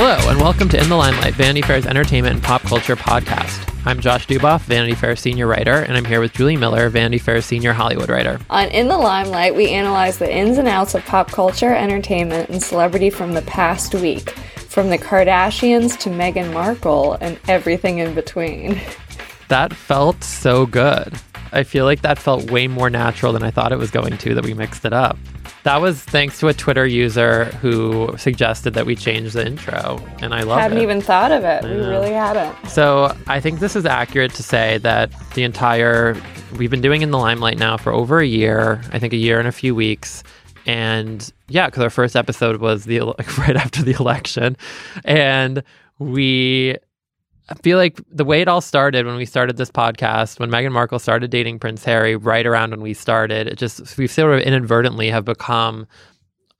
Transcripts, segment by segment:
Hello, and welcome to In the Limelight, Vanity Fair's entertainment and pop culture podcast. I'm Josh Duboff, Vanity Fair senior writer, and I'm here with Julie Miller, Vanity Fair senior Hollywood writer. On In the Limelight, we analyze the ins and outs of pop culture, entertainment, and celebrity from the past week, from the Kardashians to Meghan Markle and everything in between. That felt so good. I feel like that felt way more natural than I thought it was going to, that we mixed it up. That was thanks to a Twitter user who suggested that we change the intro, and I love Hadn't it. even thought of it. We really hadn't. So I think this is accurate to say that the entire we've been doing in the limelight now for over a year. I think a year and a few weeks. And yeah, because our first episode was the like, right after the election, and we I feel like the way it all started when we started this podcast, when Meghan Markle started dating Prince Harry, right around when we started, it just we sort of inadvertently have become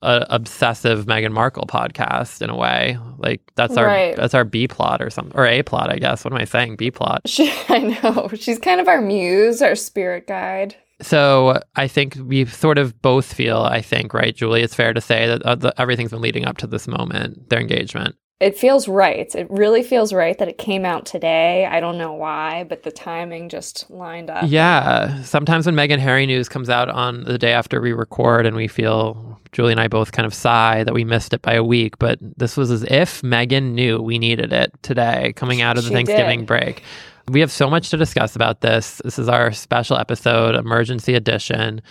a obsessive Meghan Markle podcast in a way. Like that's our Right. that's our B plot or something or A plot, I guess. What am I saying? B plot. She, I know. She's kind of our muse, our spirit guide. So I think we sort of both feel, I think, right, Julie, it's fair to say that uh, the, everything's been leading up to this moment, their engagement. It feels right. It really feels right that it came out today. I don't know why, but the timing just lined up. Yeah. Sometimes when Meghan Harry news comes out on the day after we record and we feel, Julie and I both kind of sigh that we missed it by a week, but this was as if Meghan knew we needed it today coming out of the She Thanksgiving did. break. We have so much to discuss about this. This is our special episode, emergency edition.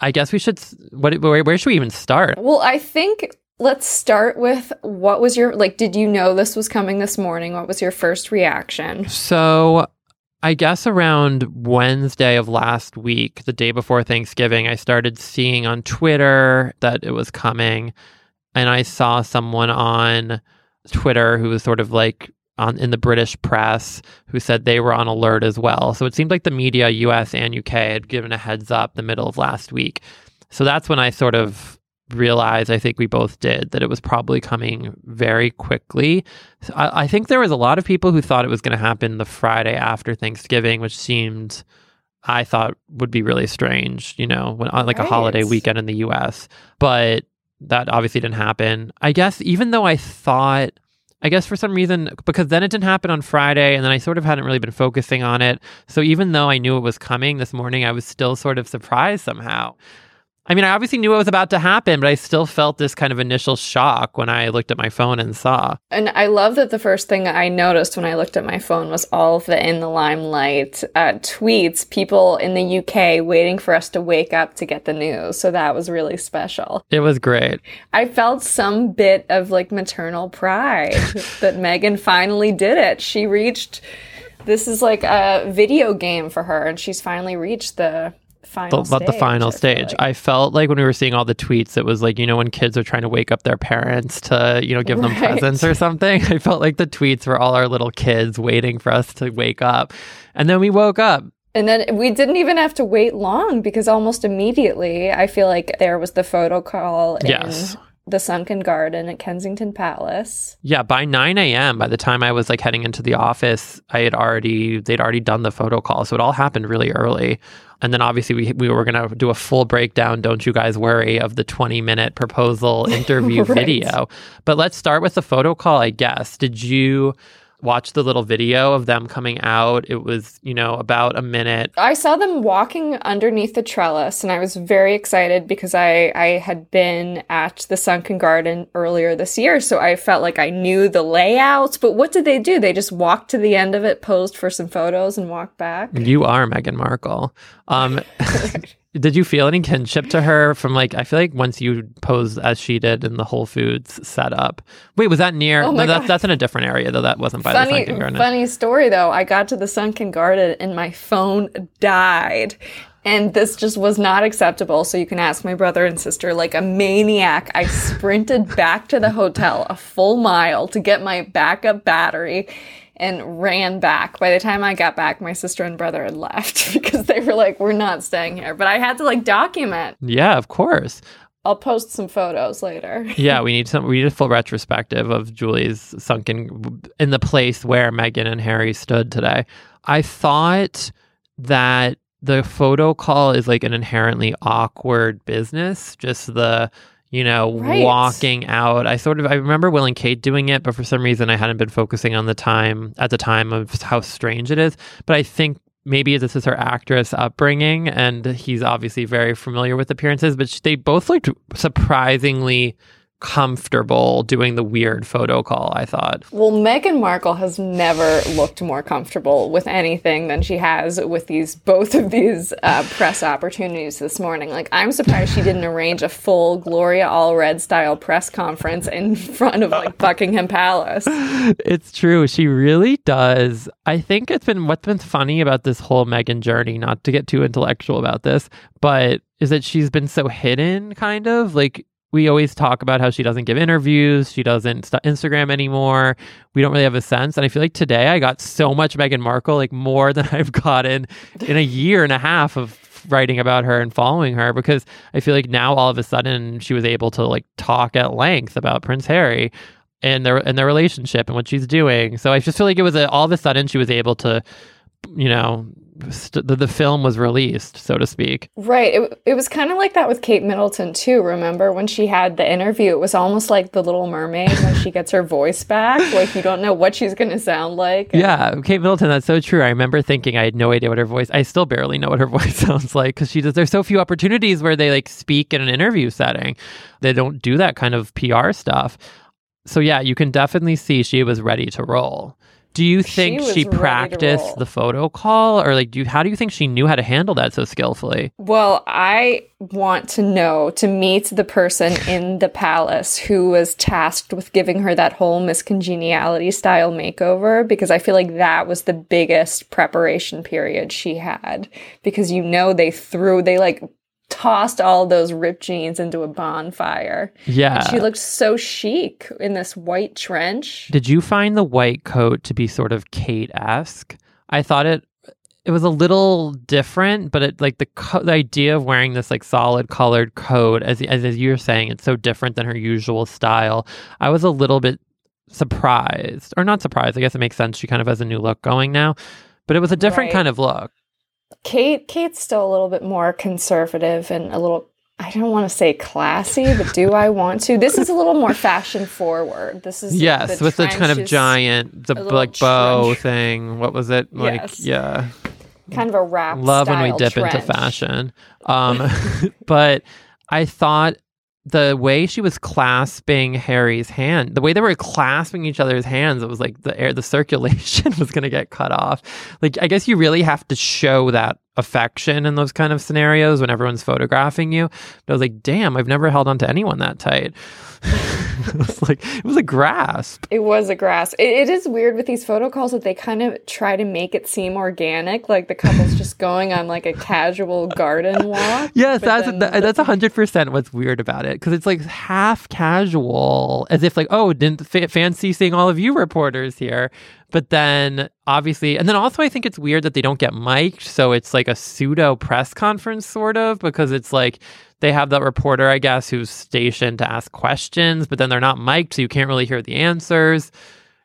I guess we should, what, where, where should we even start? Well, I think let's start with what was your like did you know this was coming this morning? What was your first reaction? So, I guess around Wednesday of last week, the day before Thanksgiving, I started seeing on Twitter that it was coming. And I saw someone on Twitter who was sort of like on in the British press who said they were on alert as well. So it seemed like the media, US and UK, had given a heads up the middle of last week. So that's when I sort of realized, I think we both did, that it was probably coming very quickly. So I, I think there was a lot of people who thought it was going to happen the Friday after Thanksgiving, which seemed, I thought, would be really strange, you know, when, on like a holiday weekend in the US. But that obviously didn't happen. I guess even though I thought, I guess for some reason, because then it didn't happen on Friday, and then I sort of hadn't really been focusing on it. So even though I knew it was coming this morning, I was still sort of surprised somehow. I mean, I obviously knew it was about to happen, but I still felt this kind of initial shock when I looked at my phone and saw. And I love that the first thing I noticed when I looked at my phone was all of the in the limelight uh, tweets, people in the UK waiting for us to wake up to get the news. So that was really special. It was great. I felt some bit of like maternal pride that Meghan finally did it. She reached this is like a video game for her, and she's finally reached The, final but the stage, final I stage. like. I felt like when we were seeing all the tweets, it was like, you know, when kids are trying to wake up their parents to, you know, give them presents or something. I felt like the tweets were all our little kids waiting for us to wake up. And then we woke up. And then we didn't even have to wait long because almost immediately I feel like there was the photo call in Yes. The Sunken Garden at Kensington Palace. Yeah, by 9 a.m., by the time I was like heading into the office, I had already, they'd already done the photo call. So it all happened really early. And then obviously we, we were going to do a full breakdown, don't you guys worry, of the 20 minute proposal interview Right. video. But let's start with the photo call, I guess. Did you, watched the little video of them coming out. It was, you know, about a minute. I saw them walking underneath the trellis and I was very excited because I, I had been at the Sunken Garden earlier this year. So I felt like I knew the layouts. But what did they do? They just walked to the end of it, posed for some photos, and walked back. You are Meghan Markle. Um, Did you feel any kinship to her from like I feel like once you posed as she did in the Whole Foods setup. Wait, was that near? Oh no, that's that's in a different area though. That wasn't by funny, the Sunken Garden. Funny story though. I got to the Sunken Garden and my phone died. And this just was not acceptable. So you can ask my brother and sister, like a maniac. I sprinted back to the hotel a full mile to get my backup battery and ran back. By the time I got back, my sister and brother had left because they were like, we're not staying here. But I had to like document. Yeah, of course. I'll post some photos later. yeah, we need some. We need a full retrospective of Julie's sunken in the place where Meghan and Harry stood today. I thought that the photo call is like an inherently awkward business. Just the you know, right. walking out. I sort of I remember Will and Kate doing it, but for some reason I hadn't been focusing on the time at the time of how strange it is. But I think maybe this is her actress upbringing, and he's obviously very familiar with appearances. But they both looked surprisingly comfortable doing the weird photo call, I thought. Well, Meghan Markle has never looked more comfortable with anything than she has with these both of these uh, press opportunities this morning. Like, I'm surprised she didn't arrange a full Gloria Allred style press conference in front of like Buckingham Palace. It's true. She really does. I think it's been what's been funny about this whole Meghan journey, not to get too intellectual about this, but is that she's been so hidden, kind of. Like, we always talk about how she doesn't give interviews, she doesn't st- Instagram anymore. We don't really have a sense. And I feel like today I got so much Meghan Markle, like more than I've gotten in a year and a half of writing about her and following her because I feel like now all of a sudden she was able to like talk at length about Prince Harry and their and their relationship and what she's doing. So I just feel like it was a, all of a sudden she was able to you know st- the, the film was released, so to speak. Right. It, it was kind of like that with Kate Middleton, too. Remember when she had the interview? It was almost like The Little Mermaid when she gets her voice back. Like you don't know what she's going to sound like. And... Yeah. Kate Middleton, that's so true. I remember thinking I had no idea what her voice, I still barely know what her voice sounds like because she does, there's so few opportunities where they like speak in an interview setting. They don't do that kind of PR stuff. So yeah, you can definitely see she was ready to roll. Do you think she, she practiced the photo call? Or like do you how do you think she knew how to handle that so skillfully? Well, I want to know to meet the person in the palace who was tasked with giving her that whole Miss Congeniality style makeover because I feel like that was the biggest preparation period she had. Because you know they threw they like tossed all those ripped jeans into a bonfire. Yeah. And she looked so chic in this white trench. Did you find the white coat to be sort of Kate esque? I thought it it was a little different, but it like the co- the idea of wearing this like solid colored coat, as, as as you're saying, it's so different than her usual style. I was a little bit surprised, or not surprised. I guess it makes sense. She kind of has a new look going now, but it was a different right. kind of look. Kate Kate's still a little bit more conservative and a little I don't want to say classy, but do I want to? This is a little more fashion forward. This is yes, the with the kind of giant, the like bow trench. thing. What was it like? Yes. Yeah, kind of a wrap. Love when we dip trench. into fashion. Um, but I thought the way she was clasping Harry's hand, the way they were clasping each other's hands, it was like the air, the circulation was going to get cut off. Like, I guess you really have to show that affection in those kind of scenarios when everyone's photographing you. But I was like, damn, I've never held on to anyone that tight. it was like it was a grasp. It was a grasp. It, it is weird with these photo calls that they kind of try to make it seem organic, like the couple's just going on like a casual garden walk. Yes, that's then, that, that's hundred percent what's weird about it because it's like half casual, as if like, oh, didn't f- fancy seeing all of you reporters here. But then obviously, and then also I think it's weird that they don't get mic'd. So it's like a pseudo press conference, sort of, because it's like they have that reporter, I guess, who's stationed to ask questions, but then they're not mic'd, so you can't really hear the answers.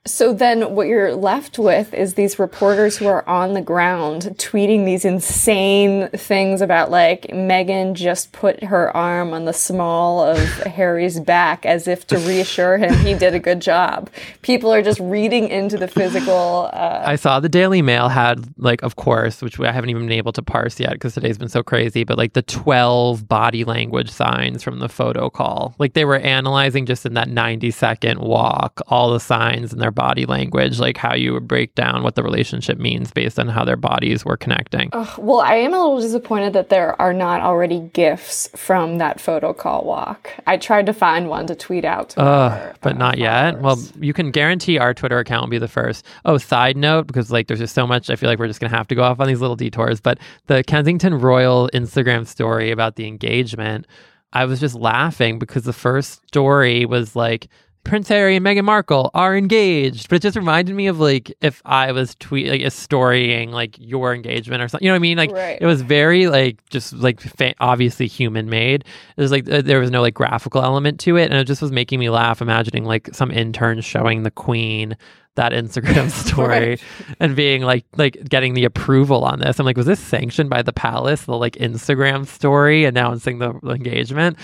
So then what you're left with is these reporters who are on the ground tweeting these insane things about like Meghan just put her arm on the small of Harry's back as if to reassure him he did a good job. People are just reading into the physical. Uh, I saw the Daily Mail had like, of course, which I haven't even been able to parse yet because today's been so crazy, but like the 12 body language signs from the photo call. Like they were analyzing just in that 90 second walk all the signs and their body language, like how you would break down what the relationship means based on how their bodies were connecting. well, I am a little disappointed that there are not already gifs from that photo call walk. I tried to find one to tweet out to uh, our, but uh, not yet. Well, you can guarantee our Twitter account will be the first. Oh, side note, because like there's just so much, I feel like we're just gonna have to go off on these little detours. But the Kensington Royal Instagram story about the engagement, I was just laughing because the first story was like Prince Harry and Meghan Markle are engaged, but it just reminded me of like if I was tweet like a storying like your engagement or something. You know what I mean? Like Right. it was very like just like fa- obviously human made. It was like uh, there was no like graphical element to it, and it just was making me laugh imagining like some intern showing the Queen that Instagram story Right. and being like like getting the approval on this. I'm like, was this sanctioned by the palace? The like Instagram story announcing the engagement,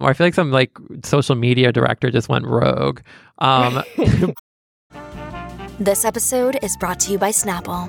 or I feel like some like social media director just went rogue. Um, This episode is brought to you by Snapple.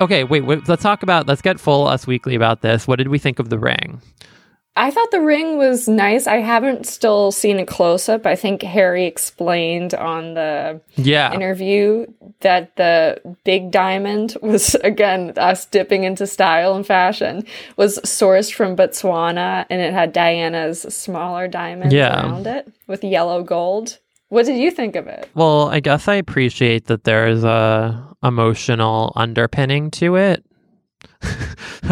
Okay, wait, wait, let's talk about let's get full Us Weekly about this. What did we think of the ring? I thought the ring was nice. I haven't still seen a close up. I think Harry explained on the Yeah, interview that the big diamond was again us dipping into style and fashion was sourced from Botswana and it had Diana's smaller diamonds Yeah. around it with yellow gold. What did you think of it? Well, I guess I appreciate that there's a emotional underpinning to it.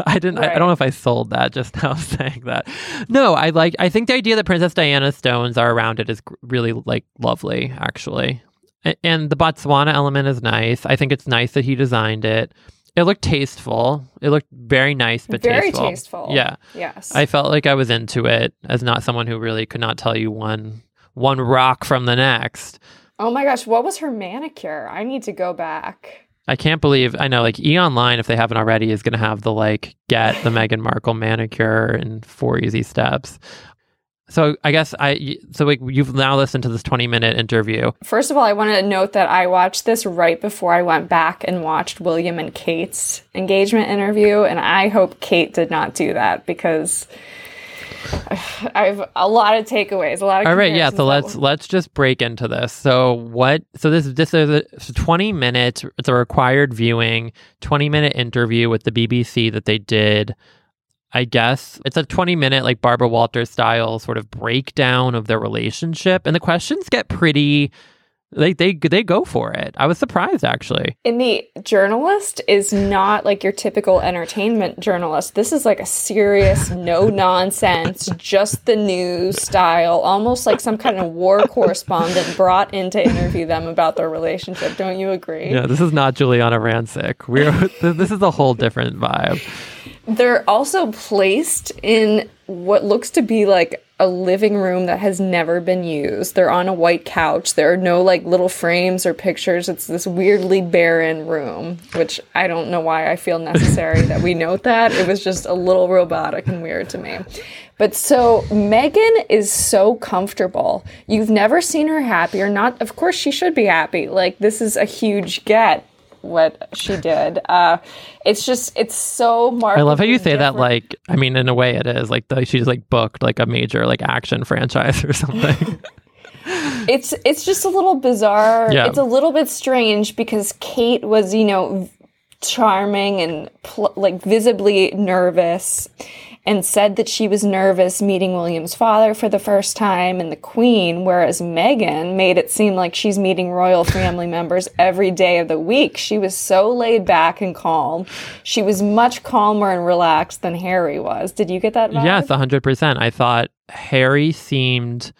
I didn't. I, I don't know if I sold that just now saying that. No, I like. I think the idea that Princess Diana's stones are around it is really like lovely, actually. And the Botswana element is nice. I think it's nice that he designed it. It looked tasteful. It looked very nice, but Very tasteful. tasteful. Yeah, Yes. I felt like I was into it as not someone who really could not tell you one one rock from the next. Oh my gosh, what was her manicure? I need to go back. I can't believe I know like E Online if they haven't already is going to have the like get the Meghan Markle manicure in four easy steps. So I guess I so like you've now listened to this 20 minute interview. First of all, I want to note that I watched this right before I went back and watched William and Kate's engagement interview, and I hope Kate did not do that because I have a lot of takeaways, a lot of. All right, yeah. So let's let's just break into this. So what? So this is this is a a 20 minute. It's a required viewing 20 minute interview with the BBC that they did. I guess it's a 20 minute like Barbara Walters style sort of breakdown of their relationship, and the questions get pretty. They they they go for it. I was surprised actually. And the journalist is not like your typical entertainment journalist. This is like a serious, no nonsense, just the news style, almost like some kind of war correspondent brought in to interview them about their relationship. Don't you agree? Yeah, this is not Giuliana Rancic. We're this is a whole different vibe. They're also placed in what looks to be like a living room that has never been used. They're on a white couch. There are no like little frames or pictures. It's this weirdly barren room, which I don't know why I feel necessary that we note that. It was just a little robotic and weird to me. But so Meghan is so comfortable. You've never seen her happier. not. Of course, she should be happy. Like, this is a huge get what she did. Uh, it's just, it's so I love how you say that like I mean in a way it is like the, she's like booked like a major like action franchise or something. it's it's just a little bizarre. Yeah. It's a little bit strange because Kate was, you know, charming and pl- like visibly nervous. And said that she was nervous meeting William's father for the first time and the Queen, whereas Meghan made it seem like she's meeting royal family members every day of the week. She was so laid back and calm. She was much calmer and relaxed than Harry was. Did you get that vibe? Yes, 100%. I thought Harry seemed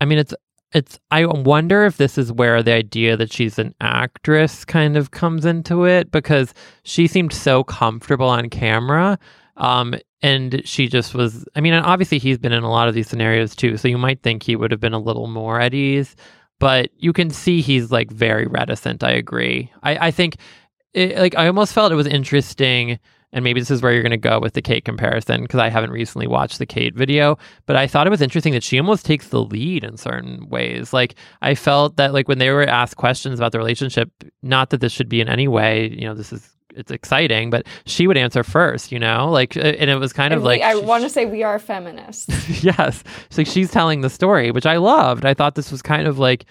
I mean it's it's I wonder if this is where the idea that she's an actress kind of comes into it because she seemed so comfortable on camera um, and she just was I mean obviously he's been in a lot of these scenarios too so you might think he would have been a little more at ease but you can see he's like very reticent I agree I I think it, like I almost felt it was interesting and maybe this is where you're going to go with the Kate comparison because I haven't recently watched the Kate video, but I thought it was interesting that she almost takes the lead in certain ways. Like I felt that like when they were asked questions about the relationship, not that this should be in any way, you know, this is it's exciting, but she would answer first, you know, like, and it was kind And of we- like, I want to say we are feminists. yes, it's like she's telling the story, which I loved. I thought this was kind of like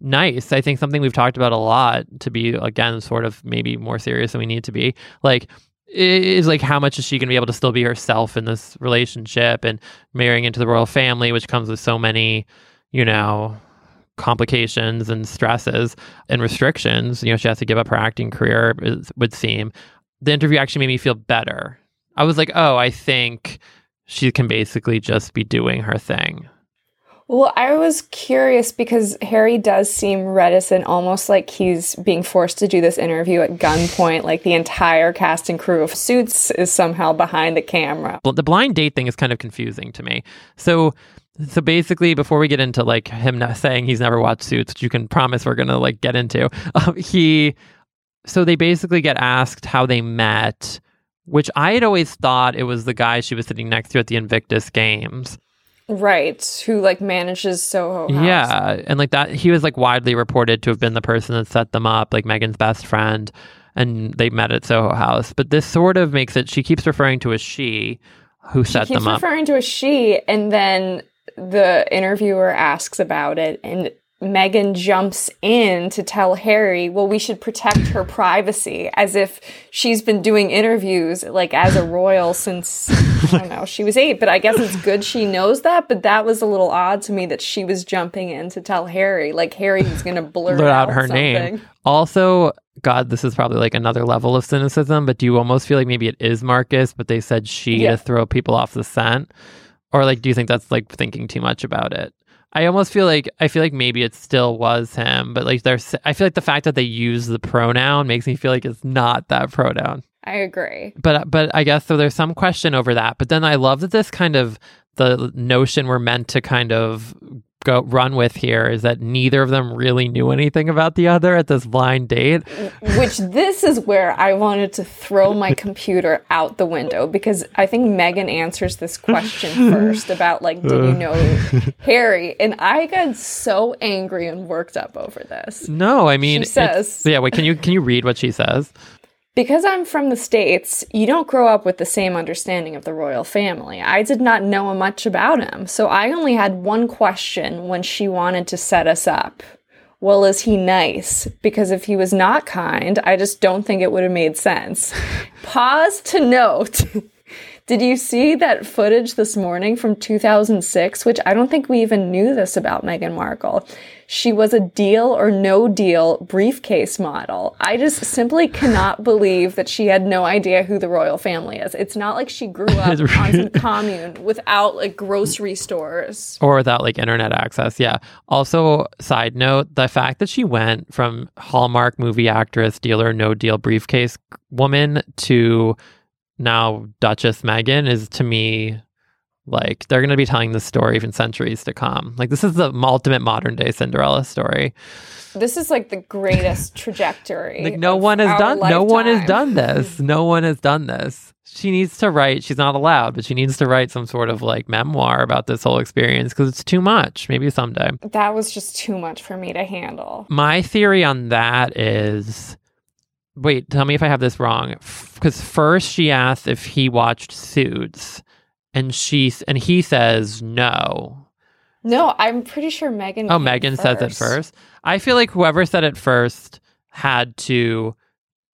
nice. I think something we've talked about a lot to be again sort of maybe more serious than we need to be. Like is like how much is she going to be able to still be herself in this relationship and marrying into the royal family, which comes with so many, you know, complications and stresses and restrictions. You know, she has to give up her acting career. It would seem the interview actually made me feel better. I was like, oh, I think she can basically just be doing her thing. Well, I was curious because Harry does seem reticent, almost like he's being forced to do this interview at gunpoint. Like the entire cast and crew of Suits is somehow behind the camera. The blind date thing is kind of confusing to me. So, so basically, before we get into like him not saying he's never watched Suits, which you can promise we're gonna like get into, um, he, so they basically get asked how they met, which I had always thought it was the guy she was sitting next to at the Invictus Games. Right, who like manages Soho House. Yeah, and like that, he was like widely reported to have been the person that set them up, like Meghan's best friend, and they met at Soho House. But this sort of makes it. She keeps referring to a she who set keeps them up. referring to a she, and then the interviewer asks about it, and Meghan jumps in to tell Harry, well, we should protect her privacy, as if she's been doing interviews like as a royal since I don't know, she was eight. But I guess it's good she knows that. But that was a little odd to me that she was jumping in to tell Harry, like Harry was going to blurt, blurt out out her name. Also, God, this is probably like another level of cynicism, but do you almost feel like maybe it is Marcus, but they said she Yeah. to throw people off the scent? Or like, do you think that's like thinking too much about it? I almost feel like I feel like maybe it still was him, but like there's I feel like the fact that they use the pronoun makes me feel like it's not that pronoun. I agree. But but I guess so there's some question over that. But then I love that this kind of the notion we're meant to kind of go run with here is that neither of them really knew anything about the other at this blind date. Which this is where I wanted to throw my computer out the window because I think Meghan answers this question first about like, did you know Harry? And I got so angry and worked up over this. No, I mean She says- Yeah, wait, can you can you read what she says? Because I'm from the States, you don't grow up with the same understanding of the royal family. I did not know much about him, so I only had one question when she wanted to set us up. Well, is he nice? Because if he was not kind, I just don't think it would have made sense. Pause to note. Did you see that footage this morning from 2006? Which I don't think we even knew this about Meghan Markle. She was a deal or no deal briefcase model. I just simply cannot believe that she had no idea who the royal family is. It's not like she grew up on some commune without like grocery stores. Or without like internet access. Yeah. Also, side note, the fact that she went from Hallmark movie actress, deal or no deal briefcase woman to now Duchess Meghan is to me like they're going to be telling this story in centuries to come. Like this is the ultimate modern day Cinderella story. This is like the greatest trajectory. Like no one has done no one has done this. No one has done this. She needs to write. She's not allowed, but she needs to write some sort of like memoir about this whole experience because it's too much. Maybe someday. That was just too much for me to handle. My theory on that is wait, tell me if I have this wrong. Because first she asked if he watched Suits, and she and he says no. No, I'm pretty sure Meghan. Oh, Meghan says it first. I feel like whoever said it first had to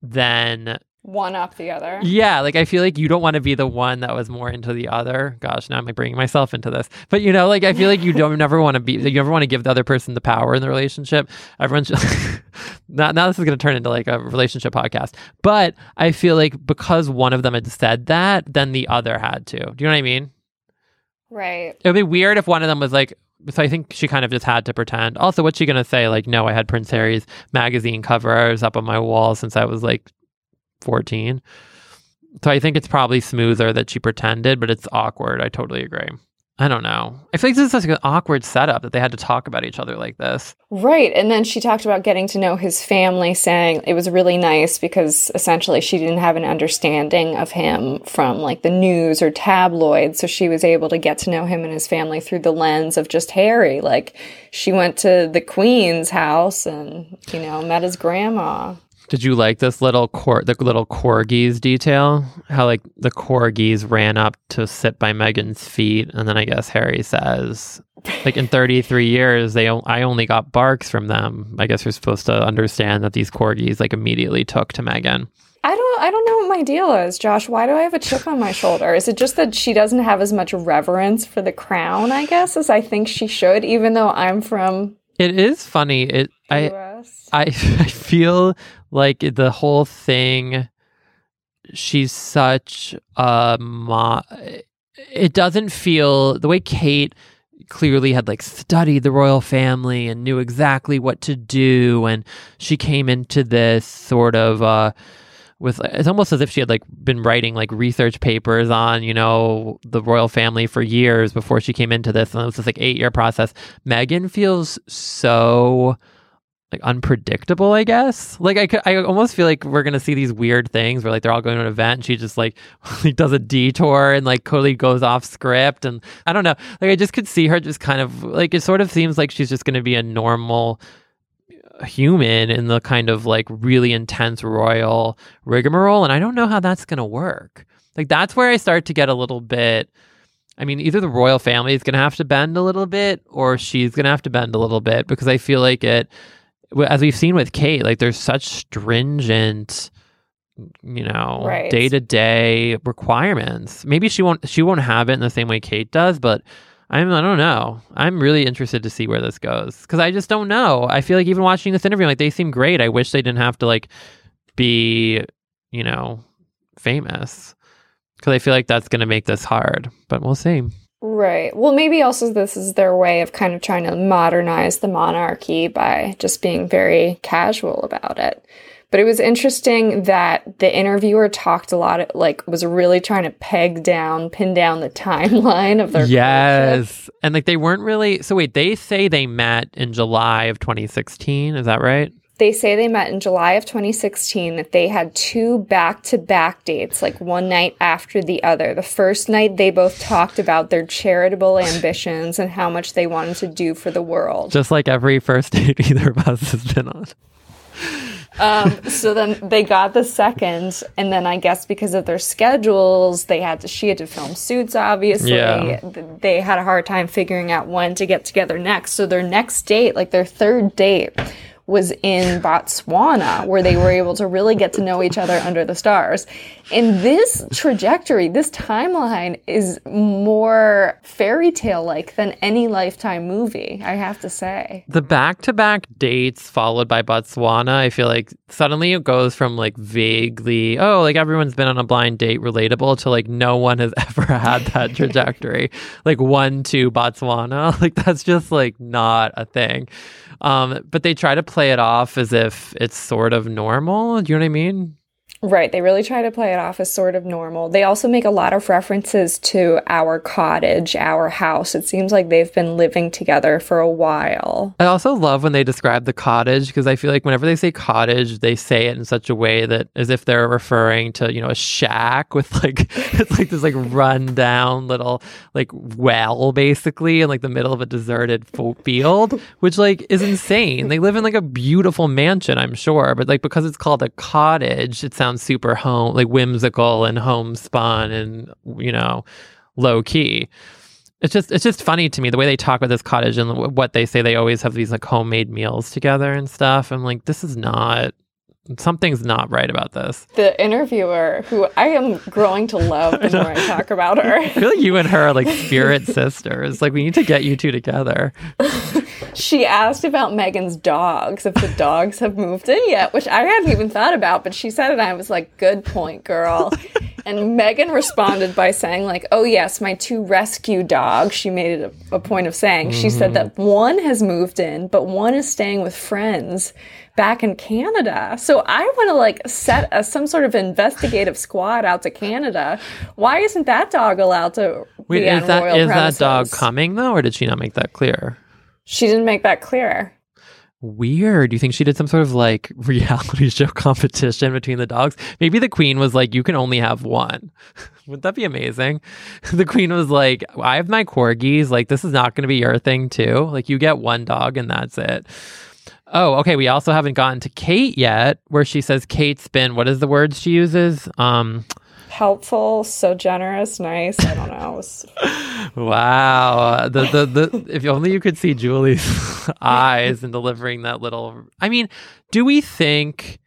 then one up the other. Yeah, like I feel like you don't want to be the one that was more into the other. Gosh, now I'm like bringing myself into this. But you know, like I feel like you don't never want to be. You never want to give the other person the power in the relationship. Everyone. Should, now, now this is going to turn into like a relationship podcast. But I feel like because one of them had said that, then the other had to. Do you know what I mean? Right. It would be weird if one of them was like. So I think she kind of just had to pretend. Also, what's she gonna say? Like, no, I had Prince Harry's magazine covers up on my wall since I was like 14. So I think it's probably smoother that she pretended, but it's awkward. I totally agree. I don't know. I feel like this is such an awkward setup that they had to talk about each other like this. Right. And then she talked about getting to know his family, saying it was really nice because essentially she didn't have an understanding of him from like the news or tabloids. So she was able to get to know him and his family through the lens of just Harry. Like she went to the Queen's house and, you know, met his grandma. Did you like this little cor- the little corgis detail? How like the corgis ran up to sit by Meghan's feet, and then I guess Harry says, like in 33 years, they o- I only got barks from them. I guess you're supposed to understand that these corgis like immediately took to Meghan. I don't I don't know what my deal is, Josh. Why do I have a chip on my shoulder? Is it just that she doesn't have as much reverence for the crown, I guess, as I think she should, even though I'm from It is funny. It I I I feel like the whole thing she's such a mo- it doesn't feel the way Kate clearly had like studied the royal family and knew exactly what to do and she came into this sort of uh with it's almost as if she had like been writing like research papers on you know the royal family for years before she came into this and it was this like eight year process. Meghan feels so like unpredictable, I guess. Like I, could, I almost feel like we're gonna see these weird things where like they're all going to an event and she just like, does a detour and like totally goes off script and I don't know. Like I just could see her just kind of like it sort of seems like she's just gonna be a normal human in the kind of like really intense royal rigmarole and I don't know how that's gonna work. Like that's where I start to get a little bit I mean, either the royal family is to have to bend a little bit or she's to have to bend a little bit because I feel like it, as we've seen with Kate, like there's such stringent, you know, day to day requirements. Maybe she won't, she won't have it in the same way Kate does, but I'm, I don't know. I'm really interested to see where this goes because I just don't know. I feel like even watching this interview, like they seem great. I wish they didn't have to like be, you know, famous because I feel like that's going to make this hard, but we'll see. Right. Well, maybe also this is their way of kind of trying to modernize the monarchy by just being very casual about it. But it was interesting that the interviewer talked a lot, like, was really trying to peg down, pin down the timeline of their. Yes. And like they weren't really. So wait, they say they met in July of 2016. Is that right? They say they met in July of 2016, that they had two back to back dates, like one night after the other. The first night, they both talked about their charitable ambitions and how much they wanted to do for the world. Just like every first date either of us has been on. Um, so then they got the second, and then I guess because of their schedules, they had to. She had to film suits. Obviously, Yeah. They had a hard time figuring out when to get together next. So their next date, like their third date, was in Botswana, where they were able to really get to know each other under the stars. And this trajectory, this timeline, is more fairy tale like than any Lifetime movie. I have to say. The back to back dates followed by Botswana, I feel like suddenly it goes from like vaguely, oh, like everyone's been on a blind date relatable to like no one has ever had that trajectory. like one to Botswana. Like that's just like not a thing. Um, but they try to play it off as if it's sort of normal. Do you know what I mean? Right. They really try to play it off as sort of normal. They also make a lot of references to our cottage, our house. It seems like they've been living together for a while. I also love when they describe the cottage because I feel like whenever they say cottage, they say it in such a way that as if they're referring to, you know, a shack with like it's like this like run down little like well basically in like the middle of a deserted field, which like is insane. They live in like a beautiful mansion, I'm sure, but like because it's called a cottage, it sounds super home like whimsical and homespun and you know, low key it's just it's just funny to me the way they talk about this cottage and what they say they always have these like homemade meals together and stuff. I'm like, this is not something's not right about this. The interviewer, who I am growing to love the more I talk about her. I feel like you and her are like spirit sisters. Like we need to get you two together. she asked about Meghan's dogs, if the dogs have moved in yet, which I hadn't even thought about, but she said it and I was like, good point, girl. and Meghan responded by saying, like, oh yes, my two rescue dogs, she made it a, a point of saying. She said mm-hmm. that one has moved in, but one is staying with friends back in Canada. So I want to like set a, some sort of investigative squad out to Canada. Why isn't that dog allowed to Wait, be is on that royal is that dog coming though, or did she not make that clear? She didn't make that clear. Weird. Do you think she did some sort of like reality show competition between the dogs? Maybe the queen was like, you can only have one. Wouldn't that be amazing? The queen was like, I have my corgis. Like, this is not going to be your thing, too. Like, you get one dog and that's it. Oh, okay. We also haven't gotten to Kate yet, where she says Kate's been, what is the words she uses? Um, Helpful, so generous, nice. I don't know. Wow. The, the, the, if only you could see Julie's eyes in delivering that little. I mean, do we think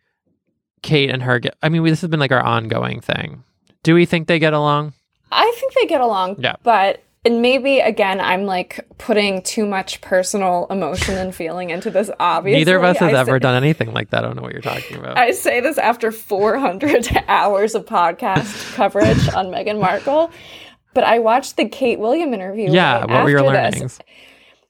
Kate and her get, I mean, this has been like our ongoing thing. Do we think they get along? I think they get along. Yeah. But and maybe again, I'm like putting too much personal emotion and feeling into this. Obviously, Neither of us has I ever say, done anything like that. I don't know what you're talking about. I say this after 400 hours of podcast coverage on Meghan Markle. But I watched the Kate William interview. yeah. right What were your after this.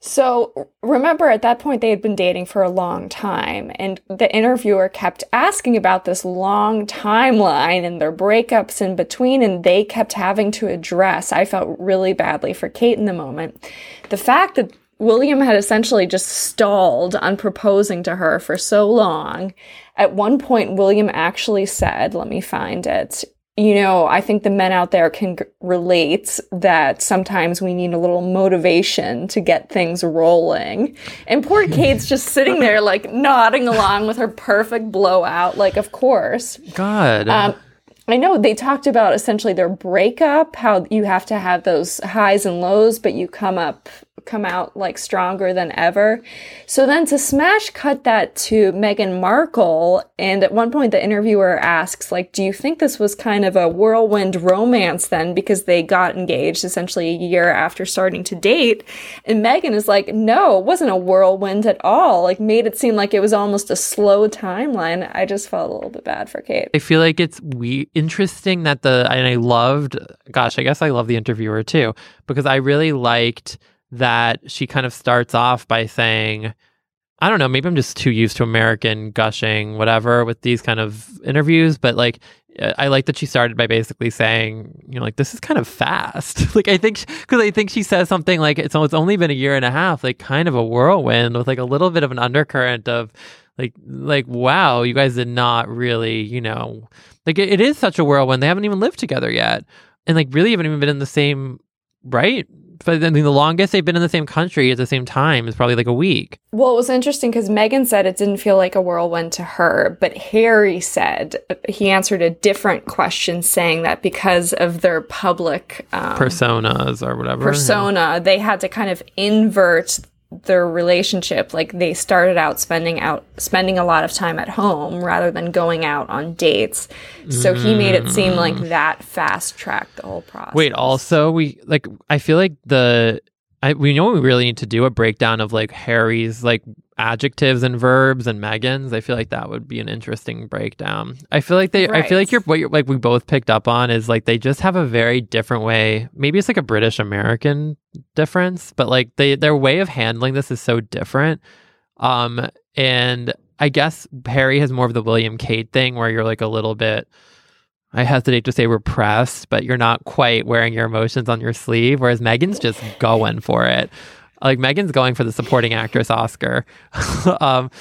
So remember, at that point, they had been dating for a long time, and the interviewer kept asking about this long timeline and their breakups in between, and they kept having to address. I felt really badly for Kate in the moment. The fact that William had essentially just stalled on proposing to her for so long. At one point, William actually said, let me find it. You know, I think the men out there can g- relate that sometimes we need a little motivation to get things rolling. And poor Kate's just sitting there, like nodding along with her perfect blowout. Like, of course. God. Um, I know they talked about essentially their breakup, how you have to have those highs and lows, but you come up, come out like stronger than ever. So then to smash cut that to Meghan Markle, and at one point the interviewer asks, like, do you think this was kind of a whirlwind romance then because they got engaged essentially a year after starting to date? And Meghan is like, no, it wasn't a whirlwind at all. Like, made it seem like it was almost a slow timeline. I just felt a little bit bad for Kate. I feel like it's we interesting that the and I loved gosh, I guess I love the interviewer too because I really liked that she kind of starts off by saying I don't know, maybe I'm just too used to American gushing whatever with these kind of interviews, but like uh, I like that she started by basically saying, you know, like this is kind of fast. like I think because I think she says something like it's it's only been a year and a half, like kind of a whirlwind with like a little bit of an undercurrent of like like wow, you guys did not really, you know, like it, it is such a whirlwind. They haven't even lived together yet, and like really haven't even been in the same right. But I mean, the longest they've been in the same country at the same time is probably like a week. Well, it was interesting because Meghan said it didn't feel like a whirlwind to her, but Harry said he answered a different question saying that because of their public um, Personas or whatever. persona, they had to kind of invert their relationship. Like they started out spending out spending a lot of time at home rather than going out on dates. So he made it seem like mm. that fast tracked the whole process. Wait, also we like I feel like the I we know we really need to do a breakdown of like Harry's like adjectives and verbs and Meghan's. I feel like that would be an interesting breakdown. I feel like they I feel like you're what you're like we both picked up on is like they just have a very different way. Maybe it's like a British American difference, but like they their way of handling this is so different. Um and I guess Harry has more of the William Kate thing where you're like a little bit I hesitate to say repressed, but you're not quite wearing your emotions on your sleeve, whereas Meghan's just going for it. Like Meghan's going for the supporting actress Oscar. um,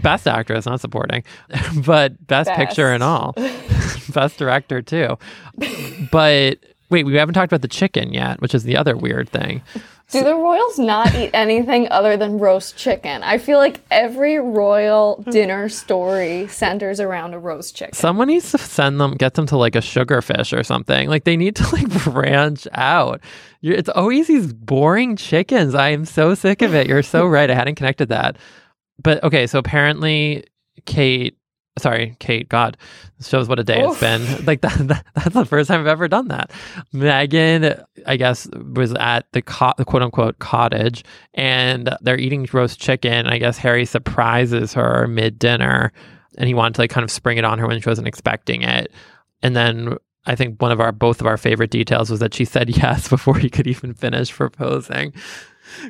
best actress, not supporting, but best, picture and all. best director too. But wait, we haven't talked about the chicken yet, which is the other weird thing. Do the royals not eat anything other than roast chicken? I feel like every royal dinner story centers around a roast chicken. Someone needs to send them, get them to like a sugarfish or something. Like they need to like branch out. You're, it's always these boring chickens. I am so sick of it. You're so right. I hadn't connected that. But okay, so apparently Kate sorry, Kate, God, this shows what a day Oof. it's been. Like that, that, that's the first time I've ever done that. Meghan, I guess, was at the, co- the quote unquote cottage and they're eating roast chicken. I guess Harry surprises her mid dinner and he wanted to like kind of spring it on her when she wasn't expecting it. And then I think one of our both of our favorite details was that she said yes before he could even finish proposing.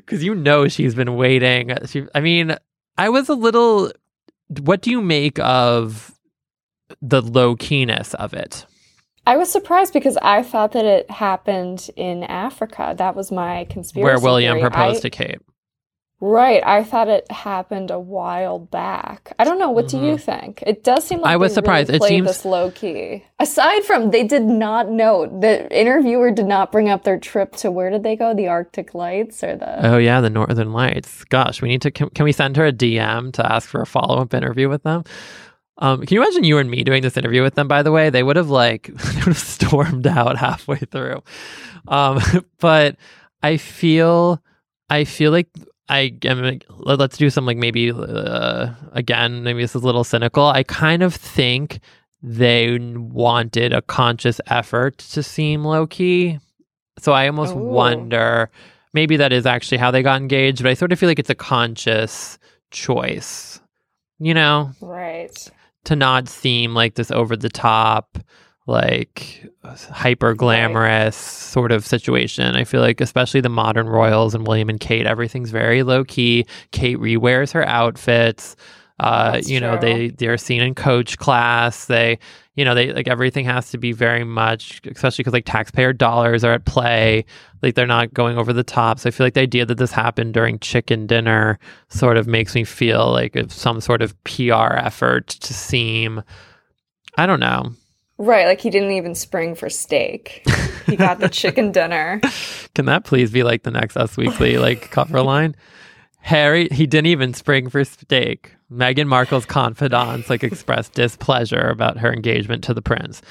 Cause you know she's been waiting. She I mean, I was a little what do you make of the low keyness of it? I was surprised because I thought that it happened in Africa. That was my conspiracy. Where William theory. proposed I- to Kate. Right. I thought it happened a while back. I don't know. What do you think? It does seem like Mm-hmm. I was they surprised. Really It seems- this low key. Aside from they did not note the interviewer did not bring up their trip to where did they go? The Arctic Lights or the Oh yeah, the Northern Lights. Gosh, we need to. Can, can we send her a DM to ask for a follow up interview with them? Um, can you imagine you and me doing this interview with them? By the way, they would have like they would have stormed out halfway through. Um, but I feel, I feel like I am. Let's do some like maybe uh, again. Maybe this is a little cynical. I kind of think they wanted a conscious effort to seem low key. So I almost Ooh. wonder maybe that is actually how they got engaged, but I sort of feel like it's a conscious choice, you know, right. to not seem like this over the top, like hyper glamorous sort of situation. I feel like, especially the modern royals and William and Kate, everything's very low key. Kate rewears her outfits. Uh, you know, true. they they're seen in coach class. They, you know, they like everything has to be very much, especially because like taxpayer dollars are at play. Like they're not going over the top. So I feel like the idea that this happened during chicken dinner sort of makes me feel like it's some sort of PR effort to seem, I don't know. Right. Like he didn't even spring for steak. He got the chicken dinner. Can that please be like the next Us Weekly like cover line? Harry, he didn't even spring for steak. Meghan Markle's confidants like expressed displeasure about her engagement to the prince.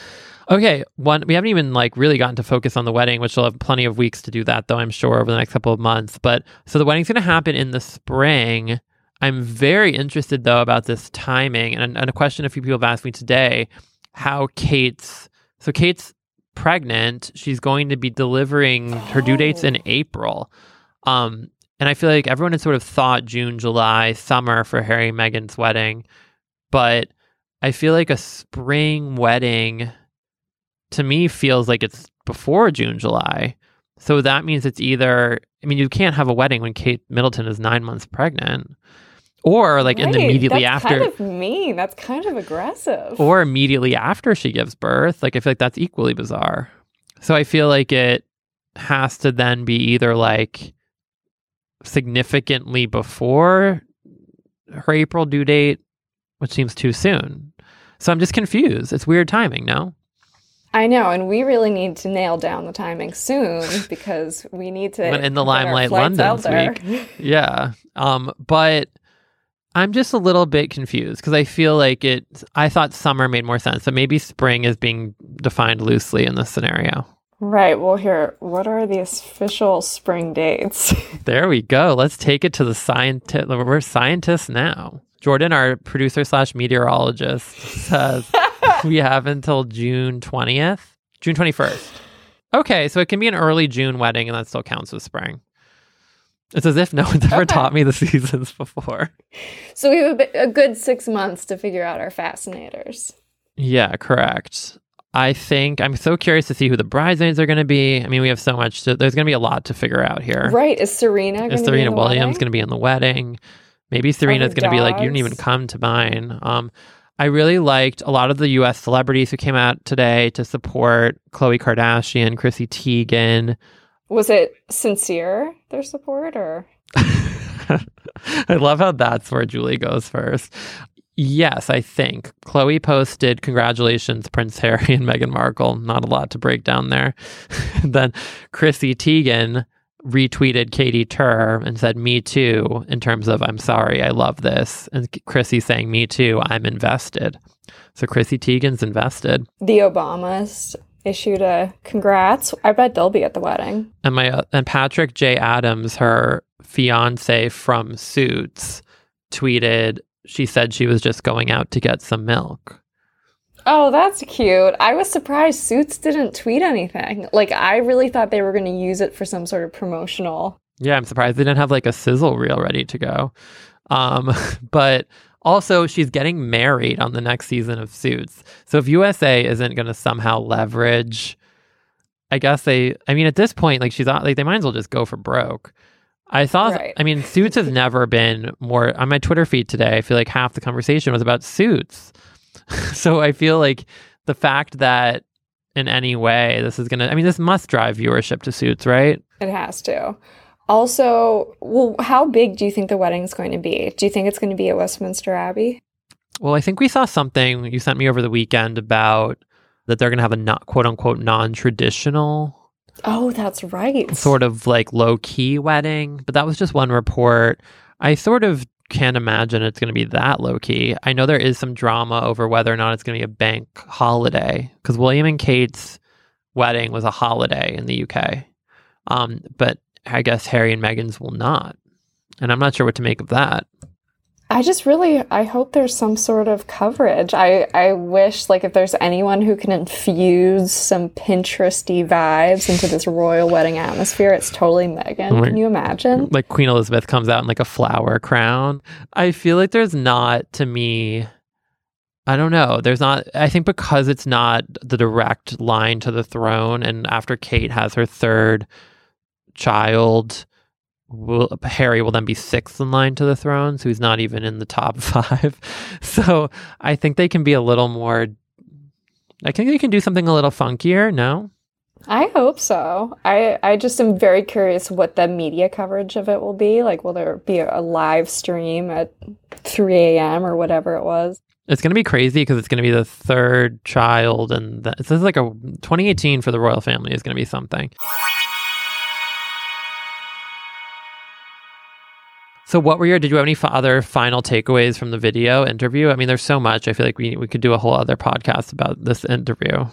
Okay, one we haven't even like really gotten to focus on the wedding, which will have plenty of weeks to do that, though I'm sure over the next couple of months. But so the wedding's going to happen in the spring. I'm very interested though about this timing, and, and a question a few people have asked me today: how Kate's so Kate's pregnant. She's going to be delivering her due dates in April. Um, and I feel like everyone had sort of thought June, July, summer for Harry and Meghan's wedding. But I feel like a spring wedding to me feels like it's before June, July. So that means it's either, I mean, you can't have a wedding when Kate Middleton is nine months pregnant or like in the Right, immediately that's after kind of mean. That's kind of aggressive. or immediately after she gives birth. Like I feel like that's equally bizarre. So I feel like it has to then be either like significantly before her April due date, which seems too soon. So I'm just confused. It's weird timing, no? I know, and we really need to nail down the timing soon because we need to in the limelight London's there. Yeah. Um, but I'm just a little bit confused because I feel like it I thought summer made more sense. So maybe spring is being defined loosely in this scenario. Right. Well, here, what are the official spring dates? There we go. Let's take it to the scientist. We're scientists now. Jordan, our producer slash meteorologist, says we have until June 20th, June 21st. Okay, so it can be an early June wedding, and that still counts as spring. It's as if no one's ever Okay. taught me the seasons before. so we have a, good six months to figure out our fascinators. Yeah, correct. I think I'm so curious to see who the bridesmaids are going to be. I mean, we have so much. To, there's going to be a lot to figure out here. Right. Is Serena going Is to Serena be in the Williams going to be in the wedding? Maybe Serena's going to be like, you didn't even come to mine. Um, I really liked a lot of the U.S. celebrities who came out today to support Khloe Kardashian, Chrissy Teigen. Was it sincere, their support, or? I love how that's where Julie goes first. Yes, I think Khloe posted congratulations, Prince Harry and Meghan Markle. Not a lot to break down there. then Chrissy Teigen retweeted Katy Tur and said "Me too" in terms of "I'm sorry, I love this," and Chrissy saying "Me too, I'm invested." So Chrissy Teigen's invested, The Obamas issued a congrats. I bet they'll be at the wedding. and my uh, and Patrick J Adams, her fiance from Suits, tweeted she said she was just going out to get some milk. Oh, that's cute. I was surprised Suits didn't tweet anything. Like, I really thought they were going to use it for some sort of promotional. Yeah, I'm surprised they didn't have like a sizzle reel ready to go. Um, but also, she's getting married on the next season of Suits. So if USA isn't going to somehow leverage, I guess they, I mean, at this point, like she's like, they might as well just go for broke. I saw, Right. I mean, Suits has never been more, on my Twitter feed today, I feel like half the conversation was about Suits. so I feel like the fact that in any way this is going to, I mean, this must drive viewership to Suits, right? It has to. Also, well, how big do you think the wedding's going to be? Do you think it's going to be at Westminster Abbey? Well, I think we saw something you sent me over the weekend about that they're going to have a not quote unquote non traditional Oh, that's right. sort of like low key wedding, but that was just one report. I sort of can't imagine it's going to be that low key. I know there is some drama over whether or not it's going to be a bank holiday because William and Kate's wedding was a holiday in the UK. Um, but I guess Harry and Meghan's will not. And I'm not sure what to make of that. I just really I hope there's some sort of coverage. I I wish like if there's anyone who can infuse some Pinteresty vibes into this royal wedding atmosphere, it's totally Meghan. Can you imagine? like Queen Elizabeth comes out in like a flower crown. I feel like there's not to me I don't know. There's not I think because it's not the direct line to the throne and after Kate has her third child will Harry will then be sixth in line to the throne, so he's not even in the top 5. So, I think they can be a little more I think they can do something a little funkier, no? I hope so. I I just am very curious what the media coverage of it will be. Like will there be a live stream at 3 a.m. or whatever it was? It's going to be crazy because it's going to be the third child, and the, this is like a 2018 for the royal family is going to be something. So, what were your? Did you have any f- other final takeaways from the video interview? I mean, there's so much. I feel like we we could do a whole other podcast about this interview.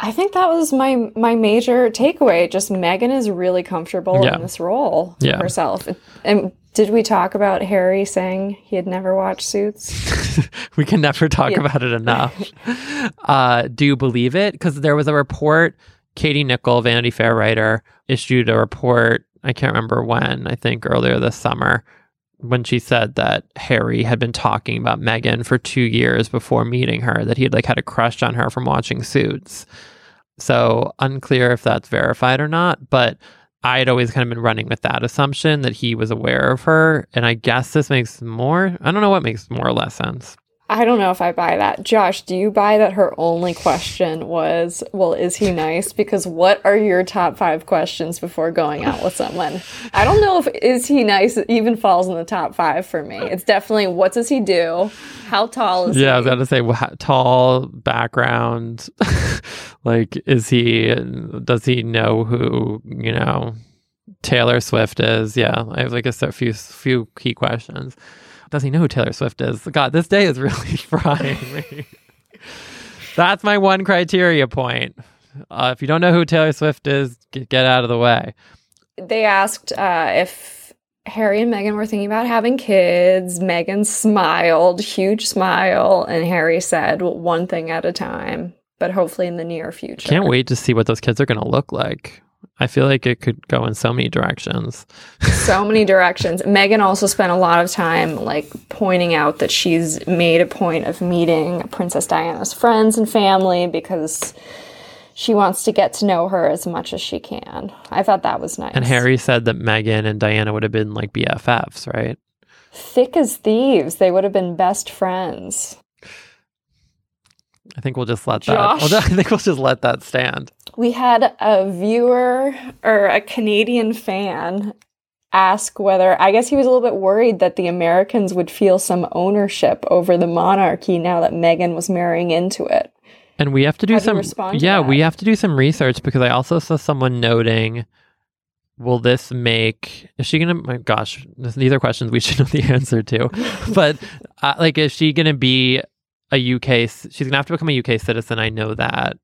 I think that was my my major takeaway. Just Meghan is really comfortable Yeah. in this role Yeah. herself. And did we talk about Harry saying he had never watched Suits? we can never talk Yeah. about it enough. uh, do you believe it? Because there was a report. Katie Nicholl, Vanity Fair writer, issued a report. I can't remember when. I think earlier this summer, when she said that Harry had been talking about Meghan for two years before meeting her. That he had like had a crush on her from watching Suits. So unclear if that's verified or not, but I had always kind of been running with that assumption that he was aware of her. And I guess this makes more, I don't know what makes more or less sense. I don't know if I buy that. Josh, do you buy that her only question was, well, is he nice? Because what are your top five questions before going out with someone? I don't know if is he nice even falls in the top five for me. It's definitely what does he do? How tall is he? Yeah, I was going to say wha- tall background. like, is he, does he know who, you know, Taylor Swift is? Yeah, I have like a few, few key questions. Does he know who Taylor Swift is? God, this day is really frying me. That's my one criteria point. Uh, if you don't know who Taylor Swift is, get, get out of the way. they asked uh, if Harry and Meghan were thinking about having kids. Meghan smiled, huge smile, and Harry said, well, one thing at a time, but hopefully in the near future. Can't wait to see what those kids are going to look like. I feel like it could go in so many directions. so many directions. Meghan also spent a lot of time like pointing out that she's made a point of meeting Princess Diana's friends and family because she wants to get to know her as much as she can. I thought that was nice. And Harry said that Meghan and Diana would have been like BFFs, right? thick as thieves, they would have been best friends. I think we'll just let Josh. that. I think we'll just let that stand. We had a viewer or a Canadian fan ask whether I guess he was a little bit worried that the Americans would feel some ownership over the monarchy now that Meghan was marrying into it. And we have to do How some. yeah, we have to do some research because I also saw someone noting. Will this make? Is she gonna? My gosh, these are questions we should know the answer to. but uh, like, is she gonna be a UK? She's gonna have to become a UK citizen. I know that,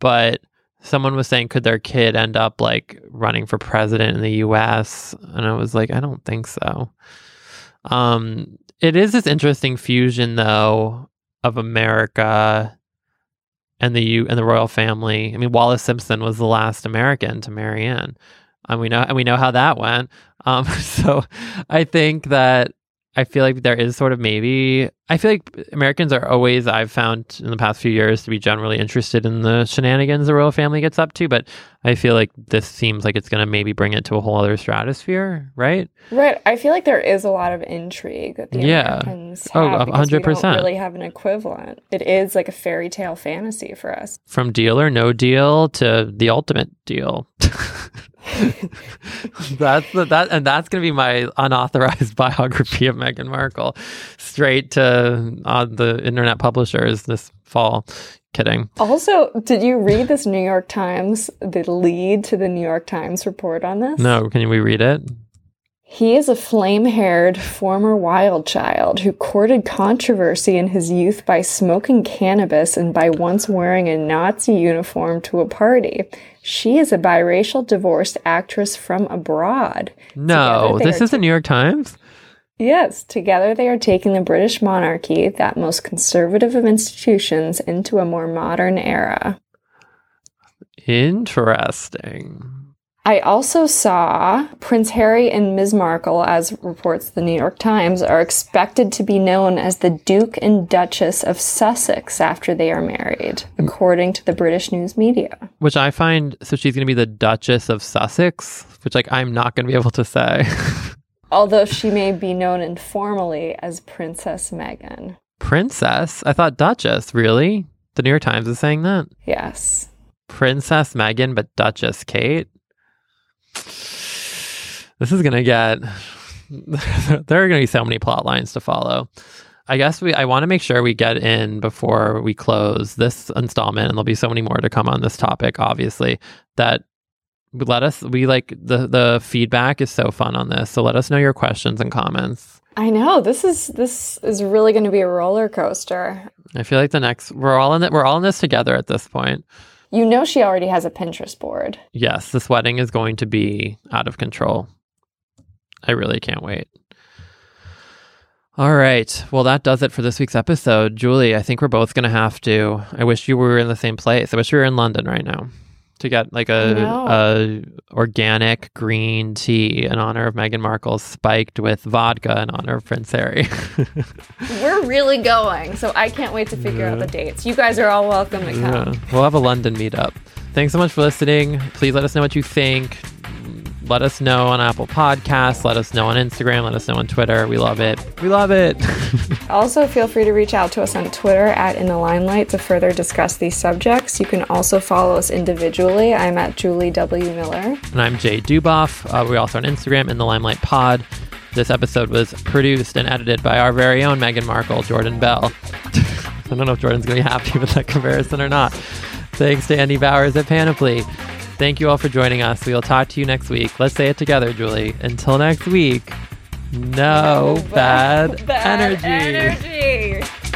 but someone was saying, could their kid end up like running for president in the US? And I was like, I don't think so. Um, It is this interesting fusion, though, of America and the U and the royal family. I mean, Wallis Simpson was the last American to marry in, and we know and we know how that went. Um, so I think that I feel like there is sort of maybe I feel like Americans are always I've found in the past few years to be generally interested in the shenanigans the royal family gets up to, but I feel like this seems like it's going to maybe bring it to a whole other stratosphere, right? Right. I feel like there is a lot of intrigue that the Yeah. Americans Oh, have because hundred percent. really have an equivalent. It is like a fairy tale fantasy for us. From deal or no deal to the ultimate deal. that's the, that and that's going to be my unauthorized biography of Meghan Markle straight to uh, the internet publishers this fall. Kidding. Also, did you read this New York Times, the lead to the New York Times report on this? No, can we read it? He is a flame haired former wild child who courted controversy in his youth by smoking cannabis and by once wearing a Nazi uniform to a party. She is a biracial divorced actress from abroad. No, this is the New York Times. Yes, together they are taking the British monarchy, that most conservative of institutions, into a more modern era. Interesting. I also saw Prince Harry and Ms. Markle, as reports the New York Times, are expected to be known as the Duke and Duchess of Sussex after they are married, according to the British news media. Which I find so she's going to be the Duchess of Sussex, which like I'm not going to be able to say. Although she may be known informally as Princess Meghan. Princess? I thought Duchess. Really? The New York Times is saying that. Yes. Princess Meghan, but Duchess Kate. This is gonna get. there are gonna be so many plot lines to follow. I guess we. I want to make sure we get in before we close this installment, and there'll be so many more to come on this topic. Obviously, that let us. We like the the feedback is so fun on this. So let us know your questions and comments. I know this is this is really going to be a roller coaster. I feel like the next we're all in it. We're all in this together at this point. You know she already has a Pinterest board. Yes, this wedding is going to be out of control. I really can't wait. All right. Well, that does it for this week's episode. Julie, I think we're both going to have to. I wish you were in the same place. I wish you were in London right now to get like a, a organic green tea in honor of Meghan Markle spiked with vodka in honor of Prince Harry. We're really going, so I can't wait to figure out the dates. You guys are all welcome to come. Yeah. We'll have a London meetup. Thanks so much for listening. Please let us know what you think. Let us know on Apple Podcasts. Let us know on Instagram. Let us know on Twitter. We love it. We love it. Also, feel free to reach out to us on Twitter at In the Limelight to further discuss these subjects. You can also follow us individually. I'm at Julie W. Miller. and I'm Jay Duboff. Uh, we're also on Instagram in the Limelight Pod. This episode was produced and edited by our very own Meghan Markle, Jordan Bell. I don't know if Jordan's going to be happy with that comparison or not. Thanks to Andy Bowers at Panoply. Thank you all for joining us. We will talk to you next week. Let's say it together, Julie. Until next week, no, bad, energy. energy.